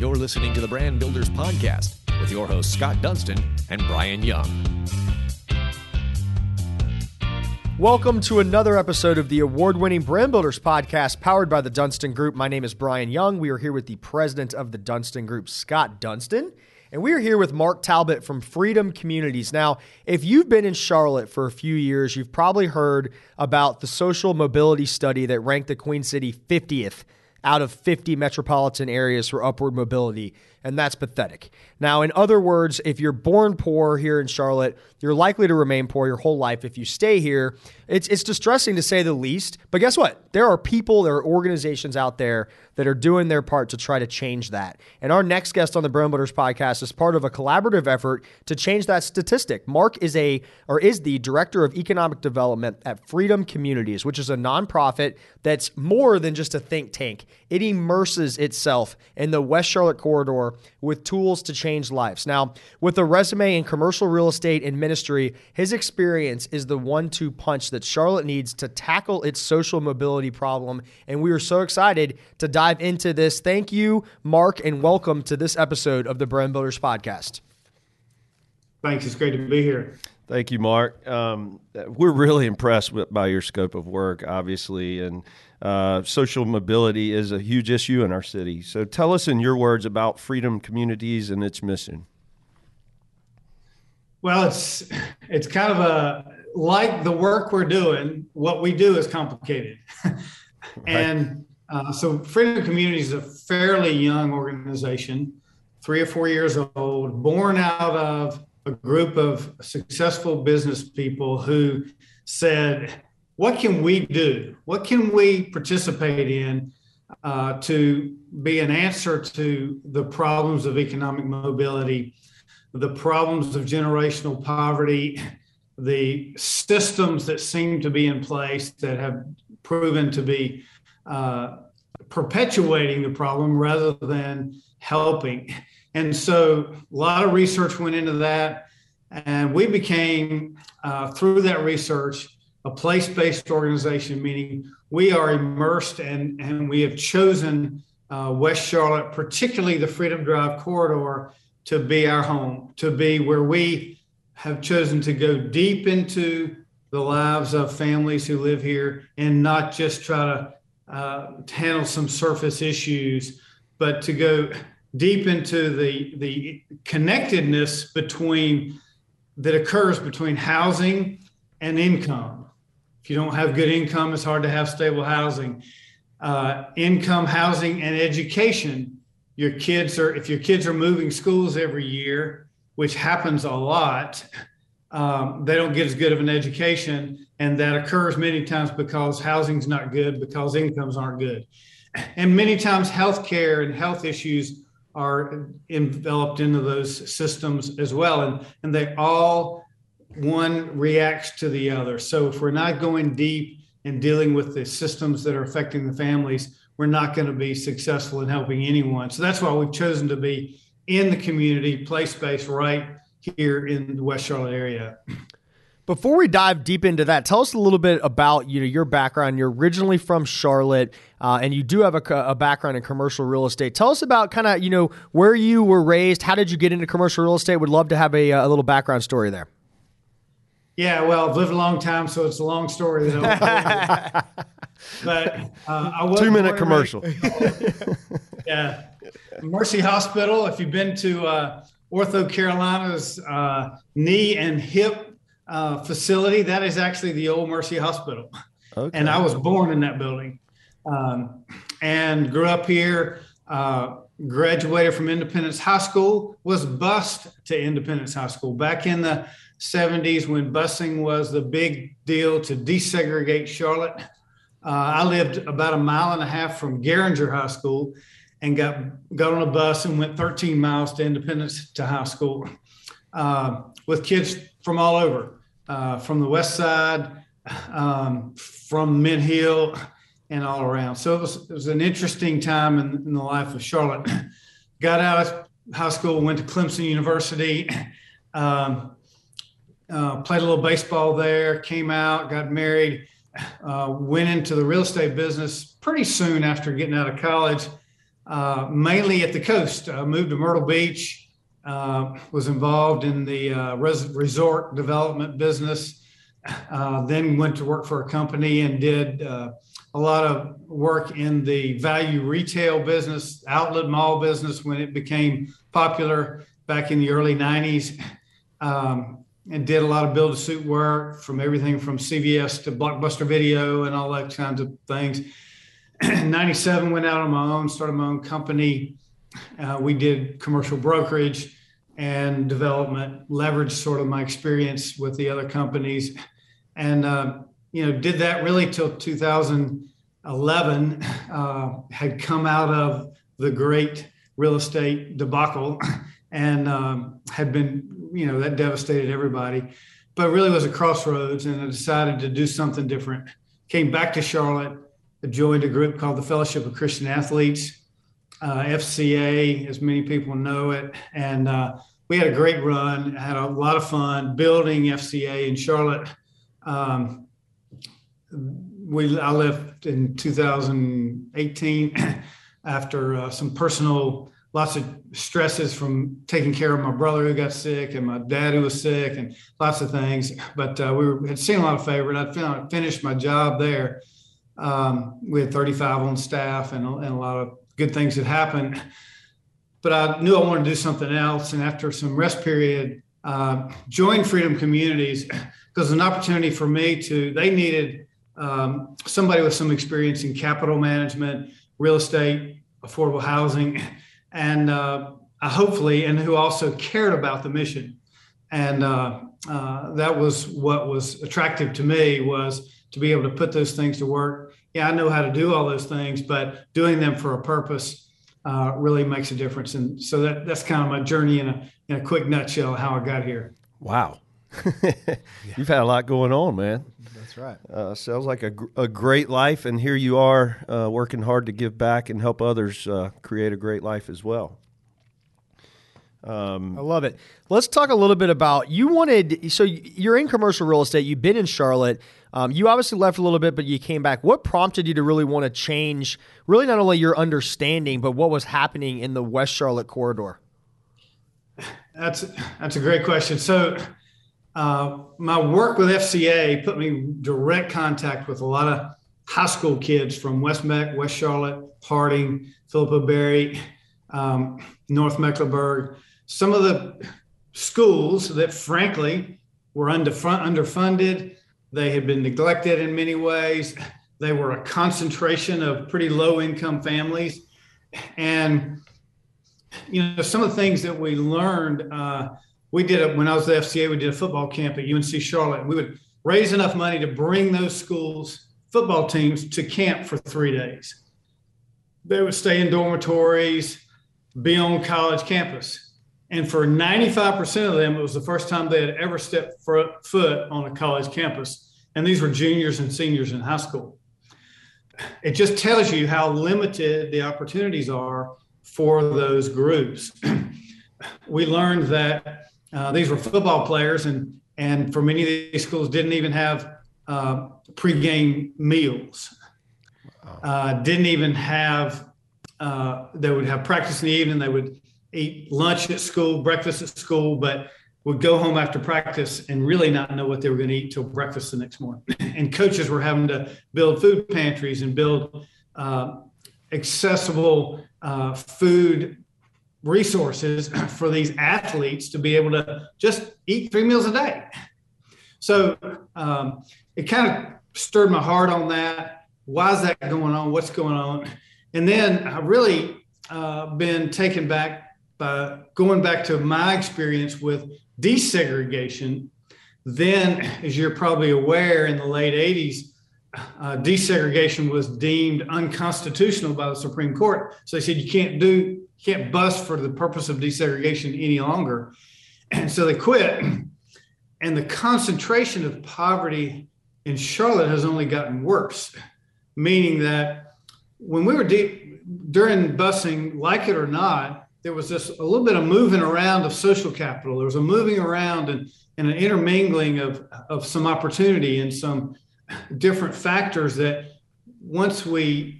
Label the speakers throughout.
Speaker 1: You're listening to the Brand Builders Podcast with your hosts, Scott Dunston and Brian Young.
Speaker 2: Welcome to another episode of the award winning Brand Builders Podcast powered by the Dunston Group. My name is Brian Young. We are here with the president of the Dunston Group, Scott Dunston. And we are here with Mark Talbot from Freedom Communities. Now, if you've been in Charlotte for a few years, you've probably heard about the social mobility study that ranked the Queen City 50th out of 50 metropolitan areas for upward mobility and that's pathetic. Now, in other words, if you're born poor here in Charlotte, you're likely to remain poor your whole life if you stay here. It's it's distressing to say the least, but guess what? There are people, there are organizations out there that are doing their part to try to change that. And our next guest on the Brand Builders podcast is part of a collaborative effort to change that statistic. Mark is a or is the director of economic development at Freedom Communities, which is a nonprofit that's more than just a think tank. It immerses itself in the West Charlotte corridor with tools to change lives. Now, with a resume in commercial real estate and ministry, his experience is the one two punch that Charlotte needs to tackle its social mobility problem. And we are so excited to dive into this. Thank you, Mark, and welcome to this episode of the Brand Builders Podcast.
Speaker 3: Thanks. It's great to be here.
Speaker 4: Thank you, Mark. Um, we're really impressed with, by your scope of work, obviously, and uh, social mobility is a huge issue in our city. So, tell us in your words about Freedom Communities and its mission.
Speaker 3: Well, it's it's kind of a like the work we're doing. What we do is complicated, right. and uh, so Freedom Communities is a fairly young organization, three or four years old, born out of a group of successful business people who said, What can we do? What can we participate in uh, to be an answer to the problems of economic mobility, the problems of generational poverty, the systems that seem to be in place that have proven to be uh, perpetuating the problem rather than helping? And so a lot of research went into that. And we became, uh, through that research, a place based organization, meaning we are immersed and, and we have chosen uh, West Charlotte, particularly the Freedom Drive corridor, to be our home, to be where we have chosen to go deep into the lives of families who live here and not just try to uh, handle some surface issues, but to go deep into the the connectedness between that occurs between housing and income. If you don't have good income, it's hard to have stable housing. Uh, income, housing, and education. Your kids are if your kids are moving schools every year, which happens a lot. Um, they don't get as good of an education, and that occurs many times because housing's not good, because incomes aren't good, and many times healthcare and health issues are enveloped into those systems as well. And, and they all, one reacts to the other. So if we're not going deep and dealing with the systems that are affecting the families, we're not going to be successful in helping anyone. So that's why we've chosen to be in the community, place based right here in the West Charlotte area.
Speaker 2: Before we dive deep into that, tell us a little bit about you know your background. You're originally from Charlotte, uh, and you do have a, a, background in commercial real estate. Tell us about kind of you know where you were raised. How did you get into commercial real estate? Would love to have a, a little background story there.
Speaker 3: Yeah, well, I've lived a long time, so it's a long story. That but uh, I was
Speaker 4: two minute commercial.
Speaker 3: yeah, Mercy Hospital. If you've been to uh, OrthoCarolina's uh, knee and hip uh, facility. That is actually the old Mercy Hospital. Okay. And I was born in that building um, and grew up here. Uh, graduated from Independence High School, was bused to Independence High School back in the 70s when busing was the big deal to desegregate Charlotte. Uh, I lived about a mile and a half from Garinger High School and got got on a bus and went 13 miles to Independence to high school uh, with kids from all over uh, from the west side, um, from Mint Hill, and all around. So it was, it was an interesting time in, in, the life of Charlotte. Got out of high school, went to Clemson University, um, uh, played a little baseball there, came out, got married, uh, went into the real estate business pretty soon after getting out of college. uh, mainly at the coast. Moved to Myrtle Beach, uh, was involved in the uh, res- resort development business, uh, then went to work for a company and did a lot of work in the value retail business, outlet mall business when it became popular back in the early 90s. Um, and did a lot of build a suit work from everything from CVS to Blockbuster Video and all that kinds of things. 97 went out on my own, started my own company. Uh, we did commercial brokerage and development, leveraged sort of my experience with the other companies, and uh, you know did that really till 2011. Uh, had come out of the great real estate debacle, and um, had been you know that devastated everybody, but really was a crossroads, and I decided to do something different. Came back to Charlotte joined a group called the Fellowship of Christian Athletes, uh, FCA, as many people know it. And uh, we had a great run, had a lot of fun building FCA in Charlotte. Um, we I left in 2018 after uh, some personal, lots of stresses from taking care of my brother who got sick and my dad who was sick and lots of things. But uh, we were, had seen a lot of favor, and I'd finished my job there um, we had 35 on staff and, and a lot of good things had happened. But I knew I wanted to do something else. And after some rest period, uh, joined Freedom Communities because an opportunity for me to, they needed um, somebody with some experience in capital management, real estate, affordable housing, and uh, hopefully, and who also cared about the mission. And uh, uh, that was what was attractive to me was to be able to put those things to work. Yeah, I know how to do all those things, but doing them for a purpose uh, really makes a difference. And so that that's kind of my journey in a in a quick nutshell how I got here.
Speaker 4: Wow, you've had a lot going on, man.
Speaker 2: That's right.
Speaker 4: Uh, sounds like a, a great life, and here you are uh, working hard to give back and help others uh, create a great life as well.
Speaker 2: Um, I love it. Let's talk a little bit about you wanted. So you're in commercial real estate. You've been in Charlotte. Um, you obviously left a little bit, but you came back. What prompted you to really want to change, really not only your understanding, but what was happening in the West Charlotte corridor?
Speaker 3: That's that's a great question. So, uh, my work with FCA put me direct contact with a lot of high school kids from West Meck, West Charlotte, Harding, Phillip O. Berry, um, North Mecklenburg. Some of the schools that, frankly, were underfunded they had been neglected in many ways. They were a concentration of pretty low income families. And, you know, some of the things that we learned, uh, we did it when I was at FCA, we did a football camp at UNC Charlotte. And we would raise enough money to bring those schools' football teams to camp for three days. They would stay in dormitories, be on college campus. And for 95% of them, it was the first time they had ever stepped foot on a college campus. And these were juniors and seniors in high school. It just tells you how limited the opportunities are for those groups. we learned that uh, these were football players, and, and for many of these schools, didn't even have uh, pregame meals, uh, didn't even have, uh, they would have practice in the evening, they would eat lunch at school, breakfast at school, but would go home after practice and really not know what they were going to eat till breakfast the next morning. and coaches were having to build food pantries and build uh, accessible uh, food resources for these athletes to be able to just eat three meals a day. So um, it kind of stirred my heart on that. Why is that going on? What's going on? And then I really uh, been taken back by going back to my experience with desegregation, then, as you're probably aware, in the late 80s, uh, desegregation was deemed unconstitutional by the Supreme Court. So they said you can't do, can't bust for the purpose of desegregation any longer. And so they quit. And the concentration of poverty in Charlotte has only gotten worse, meaning that when we were de- during busing, like it or not, there was this a little bit of moving around of social capital. There was a moving around and, and an intermingling of, of some opportunity and some different factors that once we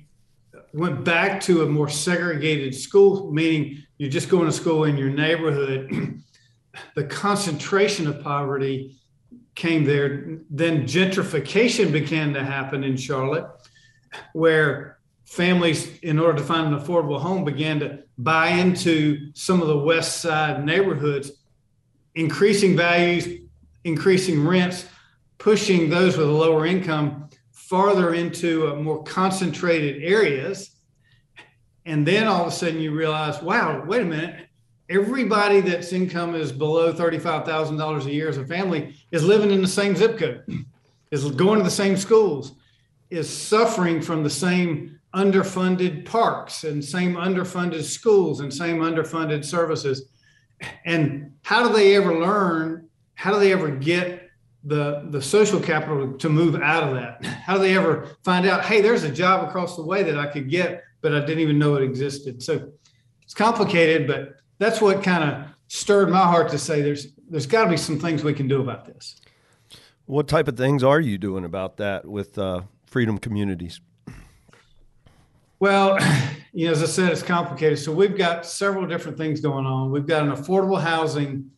Speaker 3: went back to a more segregated school, meaning you're just going to school in your neighborhood, the concentration of poverty came there. Then gentrification began to happen in Charlotte, where families, in order to find an affordable home, began to buy into some of the West Side neighborhoods, increasing values, increasing rents, pushing those with a lower income farther into uh, more concentrated areas. And then all of a sudden you realize, wow, wait a minute. Everybody that's income is below $35,000 a year as a family is living in the same zip code, is going to the same schools, is suffering from the same underfunded parks and same underfunded schools and same underfunded services. And how do they ever learn? How do they ever get the the social capital to move out of that? How do they ever find out, hey, there's a job across the way that I could get, but I didn't even know it existed? So it's complicated, but that's what kind of stirred my heart to say there's there's got to be some things we can do about this.
Speaker 4: What type of things are you doing about that with uh, Freedom Communities?
Speaker 3: Well, you know, as I said, it's complicated. So we've got several different things going on. We've got an affordable housing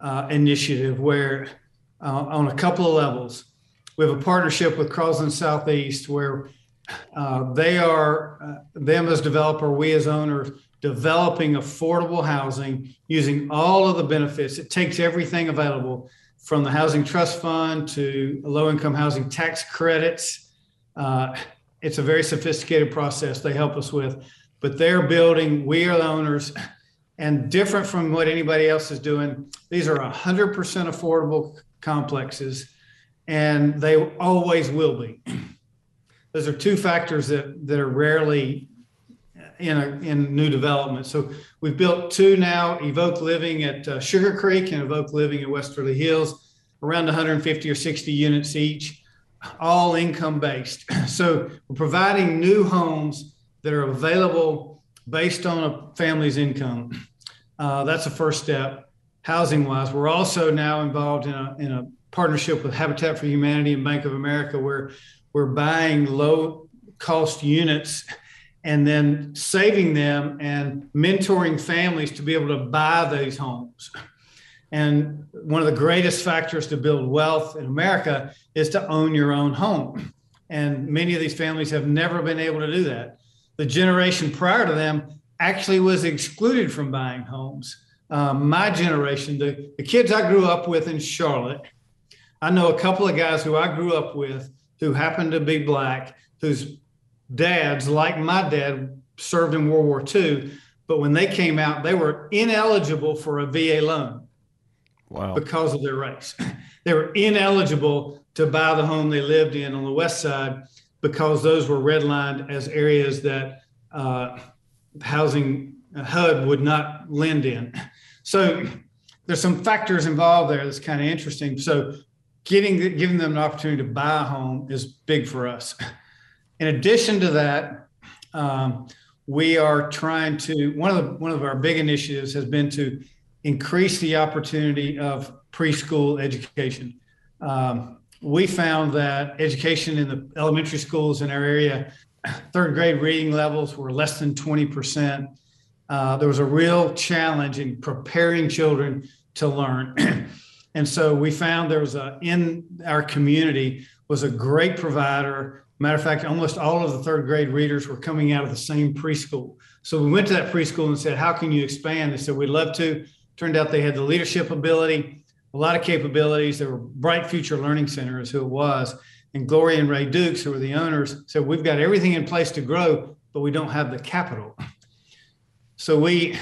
Speaker 3: uh, initiative where, uh, on a couple of levels, we have a partnership with Crosland Southeast where uh, they are uh, them as developer, we as owners, developing affordable housing using all of the benefits. It takes everything available from the housing trust fund to low income housing tax credits. Uh, it's a very sophisticated process they help us with, but they're building, we are the owners, and different from what anybody else is doing. These are 100% affordable complexes, and they always will be. Those are two factors that, that are rarely in, a, in new development. So we've built two now, Evoke Living at uh, Sugar Creek and Evoke Living at Westerly Hills, around 150 or 60 units each all income based. So we're providing new homes that are available based on a family's income. Uh, that's the first step, housing wise. We're also now involved in a, in a partnership with Habitat for Humanity and Bank of America where we're buying low cost units and then saving them and mentoring families to be able to buy these homes. And one of the greatest factors to build wealth in America is to own your own home. And many of these families have never been able to do that. The generation prior to them actually was excluded from buying homes. Um, my generation, the, the kids I grew up with in Charlotte, I know a couple of guys who I grew up with who happened to be black, whose dads, like my dad, served in World War II. But when they came out, they were ineligible for a VA loan wow. because of their race. they were ineligible to buy the home they lived in on the west side because those were redlined as areas that uh, housing uh, HUD would not lend in. So there's some factors involved there that's kind of interesting. So getting giving them an opportunity to buy a home is big for us. In addition to that, um, we are trying to one of the one of our big initiatives has been to increase the opportunity of preschool education. Um, we found that education in the elementary schools in our area, third grade reading levels were less than 20%. Uh, there was a real challenge in preparing children to learn. and so we found there was a, in our community was a great provider. Matter of fact, almost all of the third grade readers were coming out of the same preschool. So we went to that preschool and said, how can you expand? They said, we'd love to. Turned out they had the leadership ability, a lot of capabilities. They were Bright Future Learning Center, is who it was. And Gloria and Ray Dukes, who were the owners, said, We've got everything in place to grow, but we don't have the capital. So we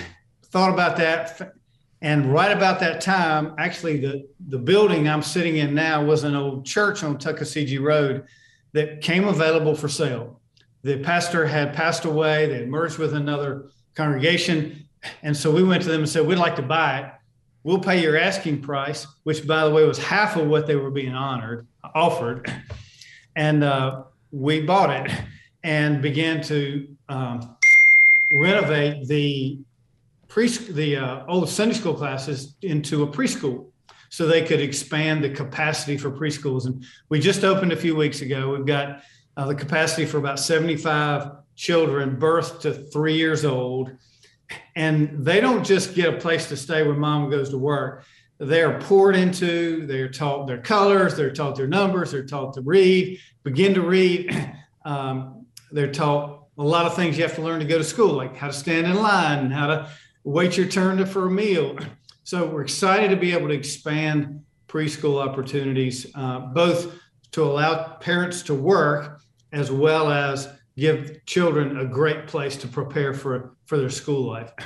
Speaker 3: thought about that. And right about that time, actually, the, the building I'm sitting in now was an old church on Tuckasegee Road that came available for sale. The pastor had passed away, they had merged with another congregation. And so we went to them and said, We'd like to buy it. We'll pay your asking price, which, by the way, was half of what they were being honored, offered. And uh, we bought it and began to um, renovate the pre the uh, old Sunday school classes into a preschool so they could expand the capacity for preschools. And we just opened a few weeks ago. We've got uh, the capacity for about 75 children, birth to three years old. And they don't just get a place to stay when mom goes to work. They are poured into, they're taught their colors, they're taught their numbers, they're taught to read, begin to read. Um, they're taught a lot of things you have to learn to go to school, like how to stand in line, how to wait your turn to, for a meal. So we're excited to be able to expand preschool opportunities, uh, both to allow parents to work as well as give children a great place to prepare for, for their school life.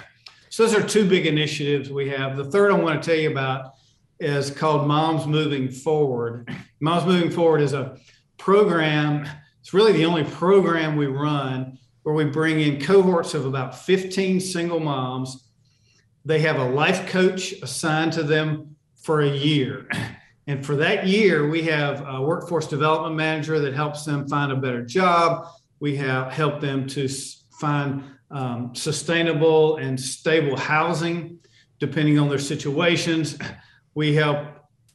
Speaker 3: So those are two big initiatives we have. The third I want to tell you about is called Moms Moving Forward. Moms Moving Forward is a program, it's really the only program we run where we bring in cohorts of about 15 single moms. They have a life coach assigned to them for a year. And for that year, we have a workforce development manager that helps them find a better job. We have helped them to find um, sustainable and stable housing, depending on their situations. We help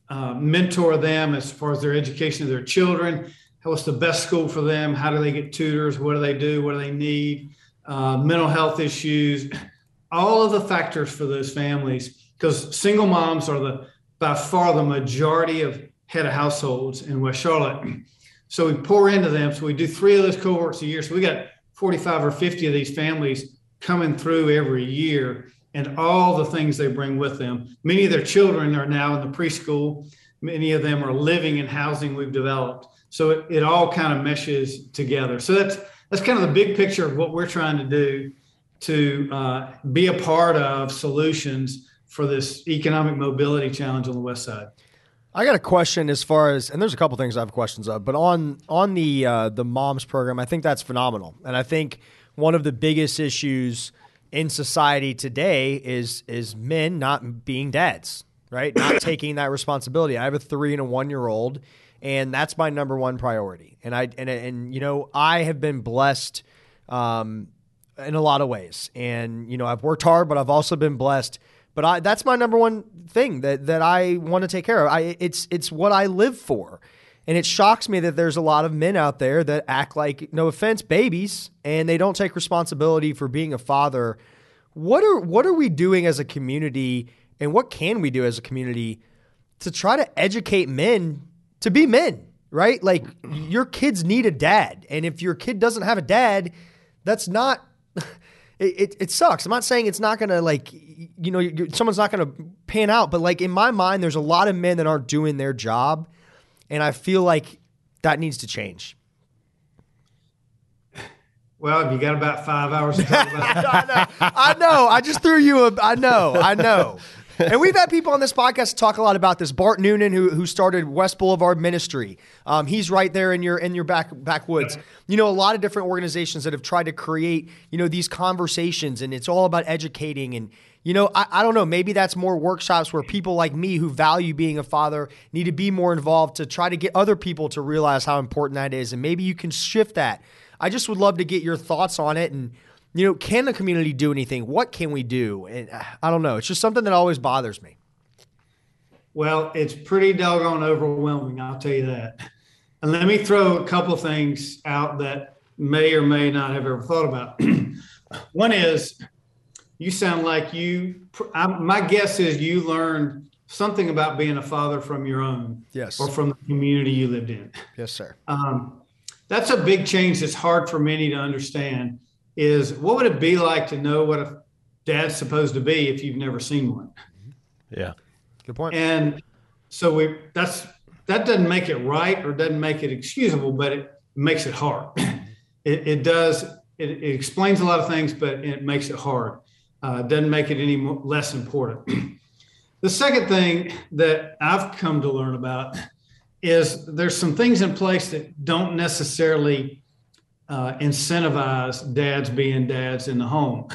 Speaker 3: uh, mentor them as far as their education of their children. What's the best school for them? How do they get tutors? What do they do? What do they need? Uh, mental health issues, all of the factors for those families, because single moms are the by far the majority of head of households in West Charlotte. So we pour into them. So we do three of those cohorts a year. So we got 45 or 50 of these families coming through every year and all the things they bring with them. Many of their children are now in the preschool. Many of them are living in housing we've developed. So it, it all kind of meshes together. So that's that's kind of the big picture of what we're trying to do to uh, be a part of solutions for this economic mobility challenge on the west side.
Speaker 2: I got a question as far as, and there's a couple things I have questions of, but on on the uh, the moms program, I think that's phenomenal, and I think one of the biggest issues in society today is is men not being dads, right? Not taking that responsibility. I have a three and a one year old, and that's my number one priority. And I and and you know I have been blessed um, in a lot of ways, and you know I've worked hard, but I've also been blessed but I, that's my number one thing that, that I want to take care of. I, it's, it's what I live for. And it shocks me that there's a lot of men out there that act like, no offense, babies, and they don't take responsibility for being a father. What are, what are we doing as a community, and what can we do as a community to try to educate men to be men, right? Like, your kids need a dad. And if your kid doesn't have a dad, that's not it, it, it sucks. I'm not saying it's not gonna like you know someone's not gonna pan out, but like in my mind, there's a lot of men that aren't doing their job, and I feel like that needs to change.
Speaker 3: Well, you got about five hours to talk about
Speaker 2: I, know, I know. I just threw you a. I know. I know and we've had people on this podcast talk a lot about this. Bart Noonan, who who started West Boulevard Ministry, um, he's right there in your in your back backwoods. You know, a lot of different organizations that have tried to create you know these conversations, and it's all about educating and. You know, I, I don't know. Maybe that's more workshops where people like me who value being a father need to be more involved to try to get other people to realize how important that is. And maybe you can shift that. I just would love to get your thoughts on it and you know, can the community do anything? What can we do? And uh, I don't know. It's just something that always bothers me.
Speaker 3: Well, it's pretty doggone overwhelming. I'll tell you that. And let me throw a couple of things out that may or may not have ever thought about. One is you sound like you, I, my guess is you learned something about being a father from your own.
Speaker 2: Yes.
Speaker 3: Or from the community you lived in.
Speaker 2: Yes, sir.
Speaker 3: Um, that's a big change that's hard for many to understand is what would it be like to know what a dad's supposed to be if you've never seen one?
Speaker 4: Yeah.
Speaker 2: Good point.
Speaker 3: And so we that's that doesn't make it right or doesn't make it excusable, but it makes it hard. it, it, does. It, it, explains a lot of things, but it makes it hard. Uh, doesn't make it any more, less important. the second thing that I've come to learn about is there's some things in place that don't necessarily uh, incentivize dads being dads in the home.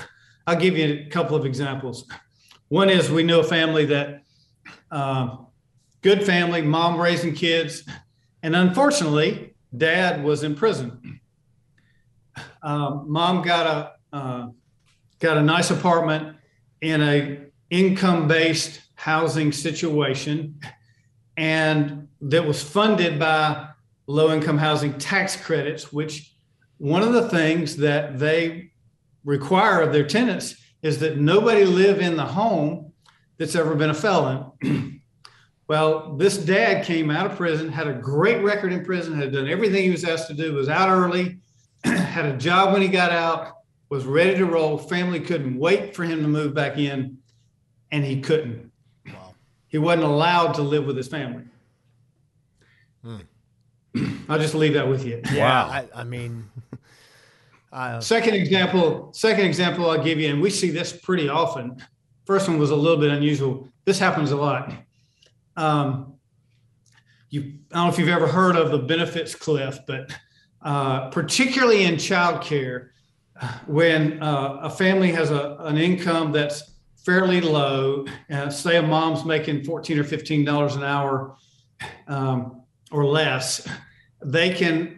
Speaker 3: I'll give you a couple of examples. One is we knew a family that uh, good family, mom raising kids, and unfortunately, dad was in prison. Um, mom got a uh, got a nice apartment in a income based housing situation, and that was funded by low income housing tax credits, which one of the things that they require of their tenants is that nobody live in the home that's ever been a felon. well, this dad came out of prison, had a great record in prison, had done everything he was asked to do, was out early, had a job when he got out, was ready to roll. Family couldn't wait for him to move back in, and he couldn't. Wow. He wasn't allowed to live with his family. Hmm. I'll just leave that with you.
Speaker 2: Yeah, wow. I, I mean,
Speaker 3: uh, second example. Second example I'll give you, and we see this pretty often. First one was a little bit unusual. This happens a lot. Um, you, I don't know if you've ever heard of the benefits cliff, but uh, particularly in childcare, when uh, a family has a, an income that's fairly low, uh, say a mom's making 14 or 15 dollars an hour um, or less, they can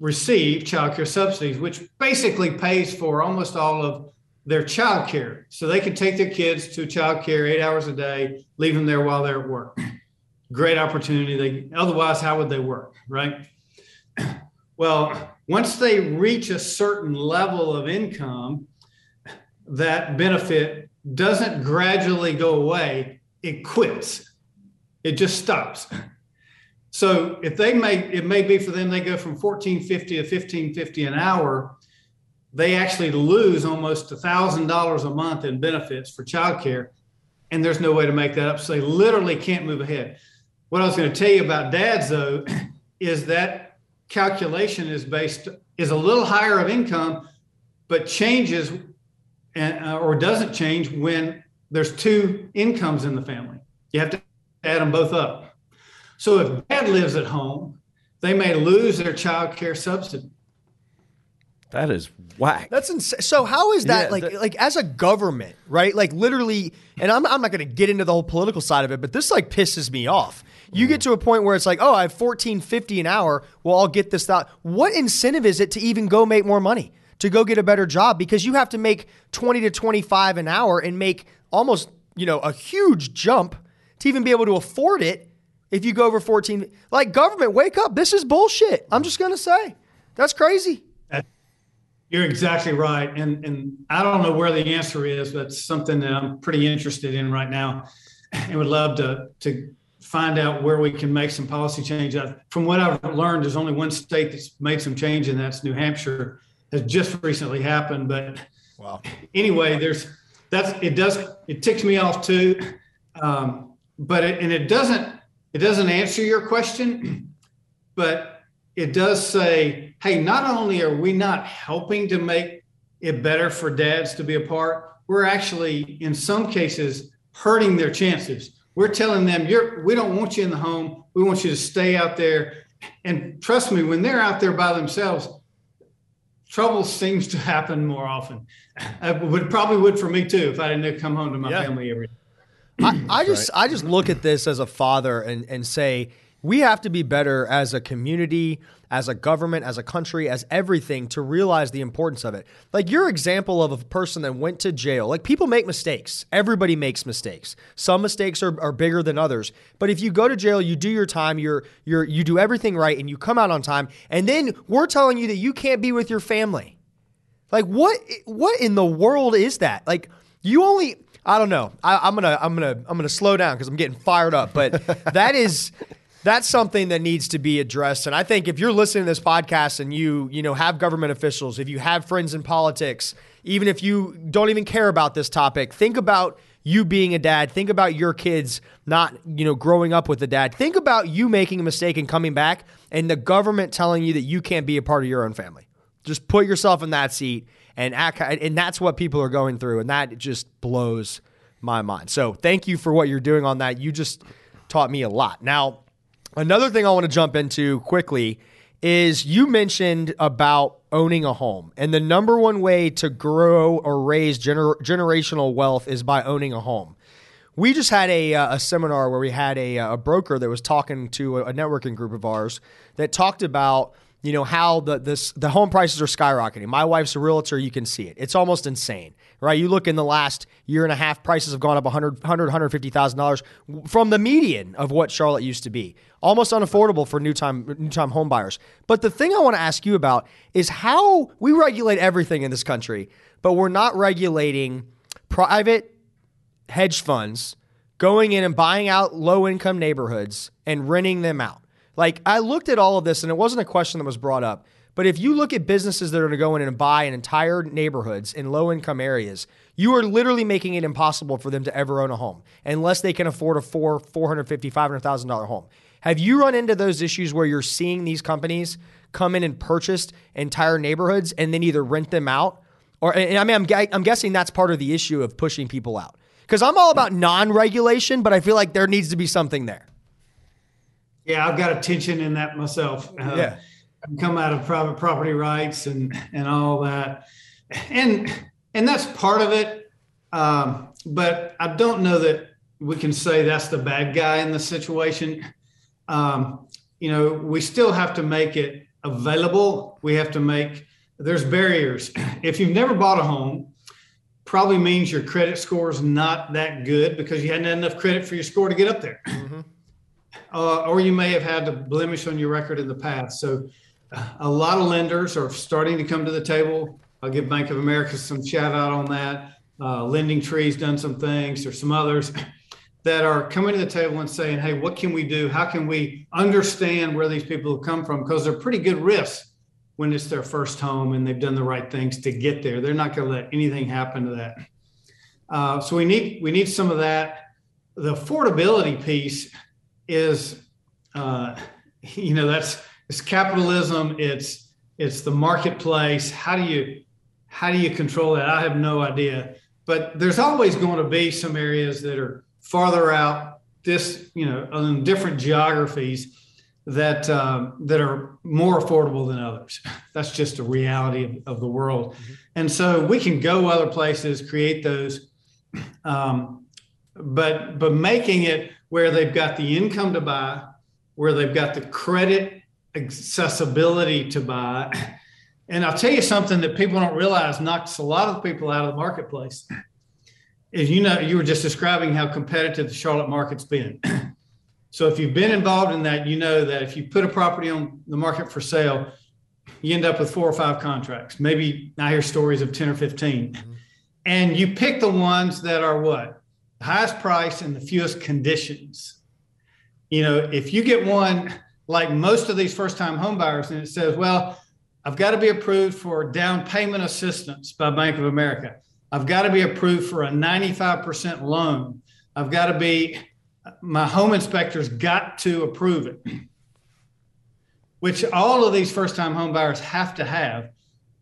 Speaker 3: receive child care subsidies, which basically pays for almost all of their child care. So they can take their kids to child care eight hours a day, leave them there while they're at work. Great opportunity. They otherwise, how would they work, right? Well, once they reach a certain level of income, that benefit doesn't gradually go away, it quits. It just stops. So if they may, it may be for them, they go from 1450 to 1550 an hour, they actually lose almost a thousand dollars a month in benefits for childcare. And there's no way to make that up. So they literally can't move ahead. What I was going to tell you about dads though, is that calculation is based is a little higher of income, but changes and, uh, or doesn't change when there's two incomes in the family. You have to add them both up. So if dad lives at home, they may lose their child care subsidy.
Speaker 4: That is whack.
Speaker 2: That's insane. So how is that yeah, like that, like as a government, right? Like literally, and I'm I'm not going to get into the whole political side of it, but this like pisses me off. You get mm. to a point where it's like, oh, I have 1450 an hour. Well, I'll get this out. What incentive is it to even go make more money? To go get a better job because you have to make 20 to 25 an hour and make almost, you know, a huge jump to even be able to afford it if you go over 14. Like, government, wake up. This is bullshit. I'm just going to say. That's crazy.
Speaker 3: You're exactly right. And, and I don't know where the answer is, but it's something that I'm pretty interested in right now and would love to, to find out where we can make some policy change. From what I've learned, there's only one state that's made some change, and that's New Hampshire. Has just recently happened, but wow. Anyway, there's that's it does it ticks me off too, um, but it, and it doesn't it doesn't answer your question, but it does say, hey, not only are we not helping to make it better for dads to be a part, we're actually, in some cases, hurting their chances. We're telling them, you're, we don't want you in the home. We want you to stay out there. And trust me, when they're out there by themselves, trouble seems to happen more often. It would probably would for me too if I didn't come home to my yeah. family every day.
Speaker 2: I, I just right. I just look at this as a father and, and say we have to be better as a community, as a government, as a country, as everything to realize the importance of it. Like your example of a person that went to jail. Like people make mistakes. Everybody makes mistakes. Some mistakes are, are bigger than others. But if you go to jail, you do your time, you're you're you do everything right and you come out on time, and then we're telling you that you can't be with your family. Like what what in the world is that? Like you only I don't know. I, am gonna I'm gonna I'm gonna slow down because I'm getting fired up. But that is that's something that needs to be addressed. And I think if you're listening to this podcast and you you know have government officials, if you have friends in politics, even if you don't even care about this topic, think about you being a dad. Think about your kids not you know growing up with a dad. Think about you making a mistake and coming back, and the government telling you that you can't be a part of your own family. Just put yourself in that seat and act, and that's what people are going through, and that just blows my mind. So thank you for what you're doing on that. You just taught me a lot. Now, another thing I want to jump into quickly is you mentioned about owning a home, and the number one way to grow or raise gener- generational wealth is by owning a home. We just had a, uh, a seminar where we had a, a broker that was talking to a networking group of ours that talked about you know how the this the home prices are skyrocketing. My wife's a realtor, you can see it. It's almost insane, right? You look in the last year and a half, prices have gone up 100 100 150,000 dollars from the median of what Charlotte used to be. Almost unaffordable for new time new time home buyers. But the thing I want to ask you about is how we regulate everything in this country, but we're not regulating private hedge funds going in and buying out low income neighborhoods and renting them out. Like I looked at all of this and it wasn't a question that was brought up. But if you look at businesses that are going to go in and buy an entire neighborhoods in low income areas, you are literally making it impossible for them to ever own a home unless they can afford a four, four hundred fifty, five hundred thousand dollar home. Have you run into those issues where you're seeing these companies come in and purchase entire neighborhoods and then either rent them out, or I mean, I'm, I'm guessing that's part of the issue of pushing people out. Because I'm all about non-regulation, but I feel like there needs to be something there.
Speaker 3: Yeah, I've got a tension in that myself. Uh, yeah, I've come out of private property rights and and all that, and and that's part of it. Um, but I don't know that we can say that's the bad guy in the situation. Um, you know, we still have to make it available. We have to make there's barriers. If you've never bought a home, probably means your credit score is not that good because you hadn't had enough credit for your score to get up there. Mm-hmm uh, or you may have had a blemish on your record in the past. So, a lot of lenders are starting to come to the table. I'll give Bank of America some shout out on that. Uh, LendingTree's done some things. There's some others that are coming to the table and saying, "Hey, what can we do? How can we understand where these people have come from? Because they're pretty good risks when it's their first home and they've done the right things to get there. They're not going to let anything happen to that. Uh, so we need we need some of that. The affordability piece is uh, you know that's it's capitalism it's it's the marketplace. How do you how do you control that? I have no idea. But there's always going to be some areas that are farther out this you know in different geographies that um, that are more affordable than others. That's just a reality of, of the world. Mm-hmm. and so we can go other places create those um, but but making it where they've got the income to buy, where they've got the credit accessibility to buy. And I'll tell you something that people don't realize knocks a lot of people out of the marketplace. Is you know, you were just describing how competitive the Charlotte market's been. so if you've been involved in that, you know that if you put a property on the market for sale, you end up with four or five contracts. Maybe I hear stories of 10 or 15. Mm-hmm. And you pick the ones that are what? Highest price and the fewest conditions. You know, if you get one like most of these first time homebuyers and it says, well, I've got to be approved for down payment assistance by Bank of America. I've got to be approved for a 95% loan. I've got to be, my home inspector's got to approve it, which all of these first time homebuyers have to have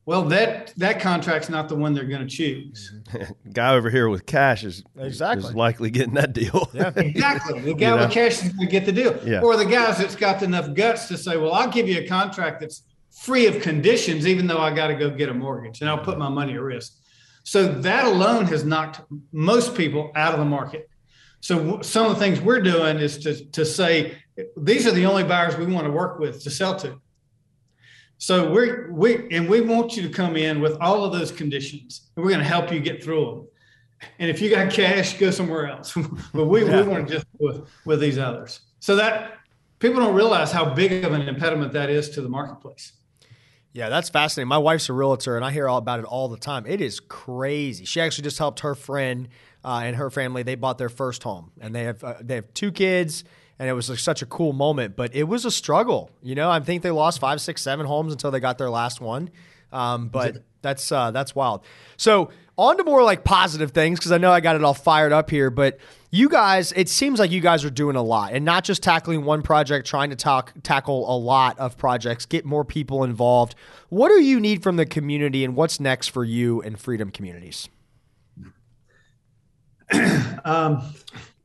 Speaker 3: well, that that contract's not the one they're going to choose.
Speaker 4: guy over here with cash is exactly is likely getting that deal.
Speaker 3: yeah, exactly. The guy you know? with cash is going to get the deal. Yeah. Or the guys that's got enough guts to say, "Well, I'll give you a contract that's free of conditions, even though I got to go get a mortgage, and I'll put my money at risk." So that alone has knocked most people out of the market. So some of the things we're doing is to to say these are the only buyers we want to work with to sell to. So we're we and we want you to come in with all of those conditions, and we're going to help you get through them. And if you got cash, go somewhere else. but we, yeah. we want to just with with these others. So that people don't realize how big of an impediment that is to the marketplace.
Speaker 2: Yeah, that's fascinating. My wife's a realtor, and I hear all about it all the time. It is crazy. She actually just helped her friend uh, and her family. They bought their first home, and they have uh, they have two kids and it was like such a cool moment. But it was a struggle. You know, I think they lost five, six, seven homes until they got their last one. Um, but that's uh, that's wild. So on to more like positive things because I know I got it all fired up here. But you guys, it seems like you guys are doing a lot and not just tackling one project, trying to talk tackle a lot of projects, get more people involved. What do you need from the community, and what's next for you and Freedom Communities?
Speaker 3: um,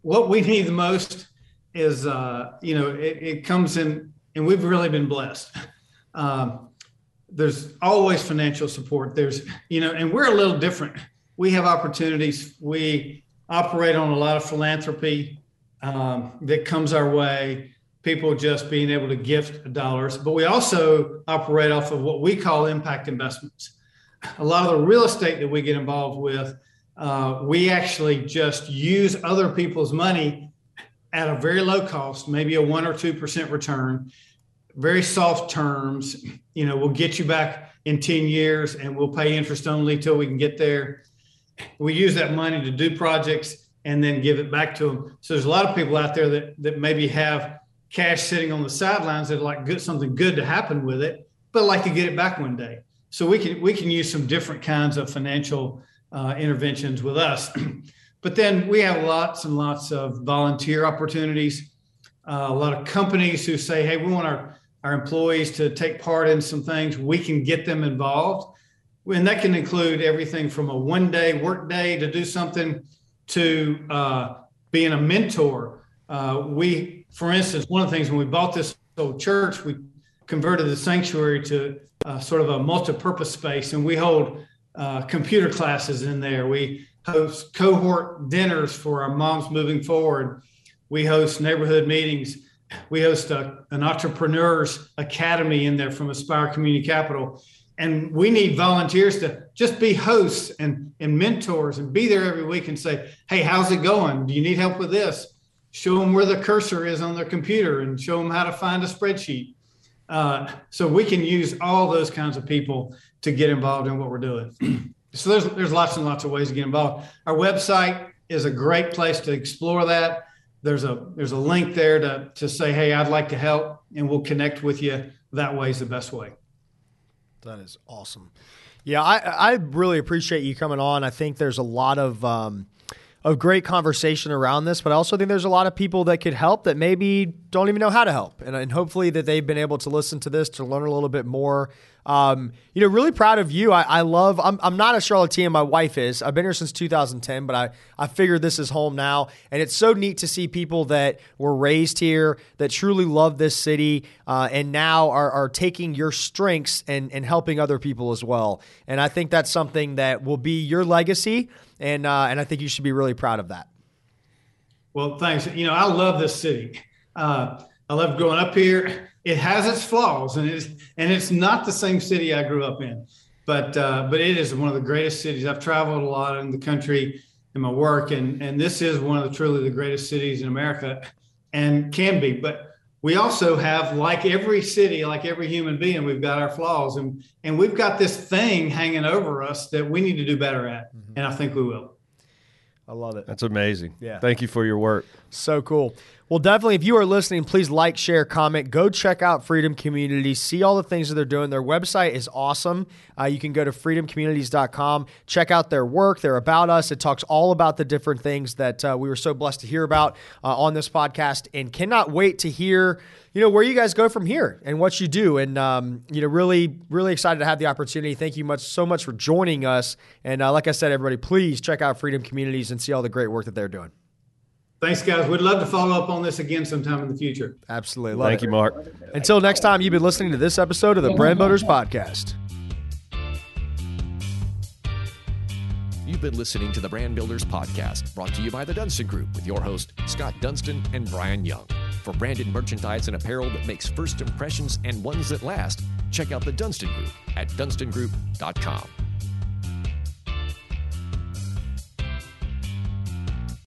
Speaker 3: what we need the most is uh, you know it, it, comes in, and we've really been blessed. Um, there's always financial support. There's you know, and we're a little different. We have opportunities. We operate on a lot of philanthropy um, that comes our way. people just being able to gift dollars, but we also operate off of what we call impact investments. A lot of the real estate that we get involved with, uh, we actually just use other people's money at a very low cost, maybe a one or two percent return, very soft terms. You know, we'll get you back in 10 years and we'll pay interest only till we can get there. We use that money to do projects and then give it back to them. So there's a lot of people out there that that maybe have cash sitting on the sidelines that like good something good to happen with it, but like to get it back one day. So we can we can use some different kinds of financial uh, interventions with us. but then we have lots and lots of volunteer opportunities. Uh, a lot of companies who say, "Hey, we want our our employees to take part in some things." We can get them involved, and that can include everything from a one day work day to do something to uh, being a mentor. Uh, we, for instance, one of the things when we bought this old church, we converted the sanctuary to uh, sort of a multi-purpose space, and we hold uh, computer classes in there. We host cohort dinners for our moms moving forward. We host neighborhood meetings. We host a, an entrepreneurs academy in there from Aspire Community Capital. And we need volunteers to just be hosts and, and mentors and be there every week and say hey how's it going? Do you need help with this? Show them where the cursor is on their computer and show them how to find a spreadsheet. Uh, so we can use all those kinds of people to get involved in what we're doing so there's there's lots and lots of ways to get involved our website is a great place to explore that there's a there's a link there to, to say hey i'd like to help and we'll connect with you that way is the best way
Speaker 2: that is awesome. Yeah, I, I really appreciate you coming on. I think there's a lot of um, of great conversation around this, but I also think there's a lot of people that could help that maybe don't even know how to help, and, and hopefully that they've been able to listen to this to learn a little bit more um, you know, really proud of you. I, I love. I'm, I'm not a Charlottean. My wife is. I've been here since 2010, but I I figured this is home now, and it's so neat to see people that were raised here that truly love this city, uh, and now are, are taking your strengths and and helping other people as well. And I think that's something that will be your legacy, and uh, and I think you should be really proud of that.
Speaker 3: Well, thanks. You know, I love this city. Uh, I love growing up here it has its flaws and it's and it's not the same city I grew up in, but uh, but it is one of the greatest cities. I've traveled a lot in the country in my work, and and this is one of the truly the greatest cities in America, and can be. But we also have, like every city, like every human being, we've got our flaws, and and we've got this thing hanging over us that we need to do better at, mm-hmm. and I think we will.
Speaker 2: I love it.
Speaker 4: That's amazing. Yeah. Thank you for your work.
Speaker 2: So cool. Well, definitely, if you are listening, please like, share, comment. Go check out Freedom Communities. See all the things that they're doing. Their website is awesome. Uh, you can go to freedomcommunities.com, check out their work, their About Us. It talks all about the different things that uh, we were so blessed to hear about uh, on this podcast and cannot wait to hear you know where you guys go from here and what you do and um, you know really really excited to have the opportunity thank you much so much for joining us and uh, like i said everybody please check out freedom communities and see all the great work that they're doing
Speaker 3: Thanks, guys. We'd love to follow up on this again sometime in the future.
Speaker 2: Absolutely. Love
Speaker 4: Thank
Speaker 2: it.
Speaker 4: you, Mark.
Speaker 2: Until next time, you've been listening to this episode of the Brand Builders Podcast.
Speaker 1: You've been listening to the Brand Builders Podcast, brought to you by the Dunston Group with your host, Scott Dunston and Brian Young. For branded merchandise and apparel that makes first impressions and ones that last, check out the Dunston Group at dunstongroup.com.